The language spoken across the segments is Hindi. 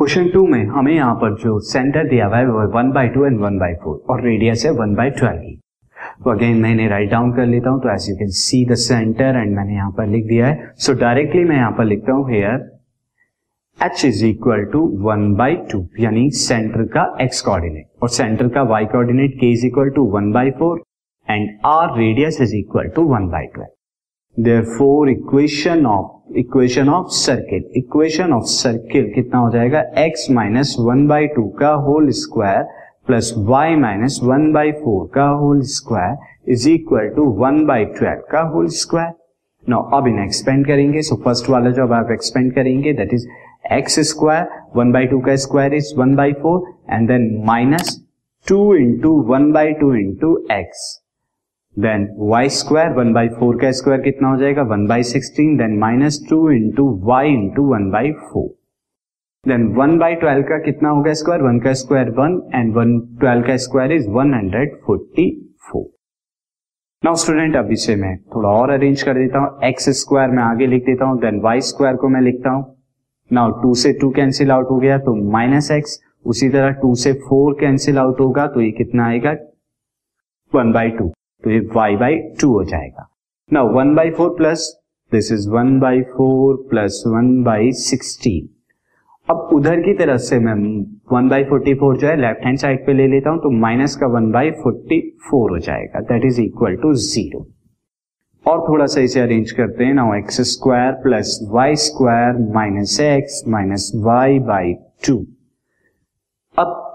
क्वेश्चन टू में हमें यहाँ पर जो सेंटर दिया हुआ है, वो one by two and one by four और रेडियस है वन बाई ट्वेल्व की। तो अगेन मैंने राइट डाउन कर लेता हूँ तो as you can see the centre and मैंने यहाँ पर लिख दिया है। सो डायरेक्टली मैं यहाँ पर लिखता हूँ here h is equal to one by two यानी सेंटर का एक्स कोऑर्डिनेट और सेंटर का y coordinate k is equal to one by four and r radius is equal to one by twelve there for equation of equation of circle equation of circle कितना हो जाएगा? X minus one by two का whole square plus y minus one by four का whole square is equal to one by twelve का होल स्क्वायर नो अब इन्हें एक्सपेंड करेंगे। सो फ़र्स्ट वाला जो अब आप एक्सपेंड करेंगे that is x square one by two का square is one by four and then minus two into one by two into x then y square one by four का स्क्वायर कितना हो जाएगा? One by sixteen then minus two into y into one by four then one by twelve का कितना होगा स्क्वायर वन का square one and one twelve का square is one hundred forty four now student अब इसे मैं थोड़ा और अरेंज कर देता हूँ। एक्स स्क्वायर में आगे लिख देता हूँ देन वाई स्क्वायर को मैं लिखता हूँ। नाउ टू से टू कैंसिल आउट हो गया तो माइनस एक्स उसी तरह टू से फोर कैंसिल आउट होगा तो ये कितना आएगा? वन बाई टू तो ये वाई बाई टू हो जाएगा। Now one by four plus this is one by four plus one by sixteen अब उधर की तरफ़ से मैं वन बाई फोर्टी फोर जो है लेफ़्ट हैंड साइड पे ले लेता हूँ तो माइनस का वन बाई फोर्टी फोर हो जाएगा। That is equal to zero और थोड़ा सा इसे अरेंज करते हैं। Now x square plus y square minus x minus y by two अब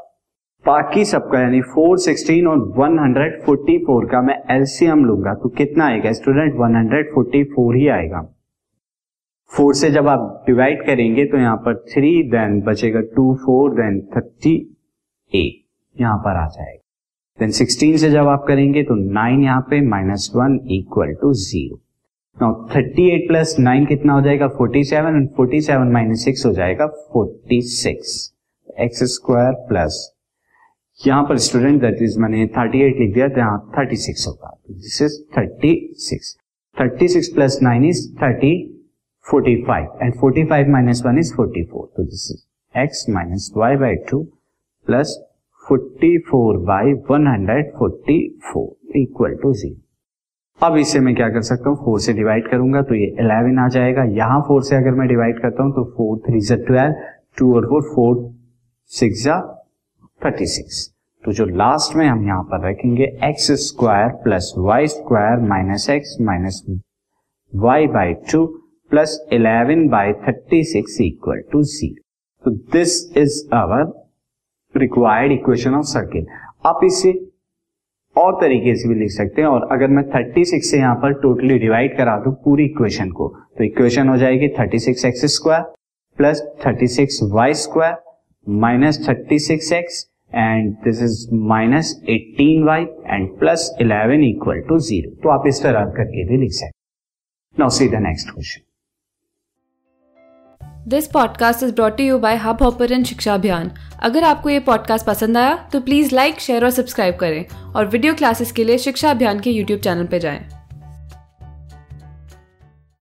बाकी सबका, यानी 416 और 144 का मैं एलसीएम लूँगा। तो कितना आएगा स्टूडेंट 144 ही आएगा। फोर से जब आप डिवाइड करेंगे तो यहाँ पर थ्री देन बचेगा two four then thirty eight यहाँ पर आ जाएगा। देन सिक्सटीन से जब आप करेंगे तो नाइन यहाँ पे minus one equal to zero now thirty eight plus nine कितना हो जाएगा? Forty seven and forty seven minus six हो जाएगा forty six x square plus यहाँ पर स्टूडेंट दैट इज़ मैंने थर्टी एट लिख दिया तो यहाँ थर्टी सिक्स होगा। This is thirty six thirty six plus nine is thirty 45 and 45 minus 1 is 44. So this is x minus y by 2 plus 44 by 144 equal to 0. अब इसे मैं क्या कर सकता हूँ? फोर से डिवाइड करूँगा तो ये 11 आ जाएगा। यहाँ फोर से अगर मैं डिवाइड करता हूँ तो फोर थ्री जा ट्वेल्व टू और फोर फोर सिक्स जा थर्टी सिक्स तो जो लास्ट में हम यहाँ पर रखेंगे x square plus y square minus x minus y by two plus eleven by thirty six equal to zero तो this is our required equation of circle आप इसे और तरीके से भी लिख सकते हैं और अगर मैं 36 से यहाँ पर टोटली डिवाइड करा दू पूरी इक्वेशन को तो इक्वेशन हो जाएगी 36 x square plus 36 y square minus 36 x and this is minus 18 y and plus 11 equal to zero तो आप इस तरह करके भी लिख सकते now see the next question this podcast is brought you by Hubhopper शिक्षा अभियान अगर आपको ये पॉडकास्ट पसंद आया तो प्लीज़ लाइक शेयर और सब्सक्राइब करें। और वीडियो क्लासेस के लिए शिक्षा अभियान के यूट्यूब चैनल पर जाएँ।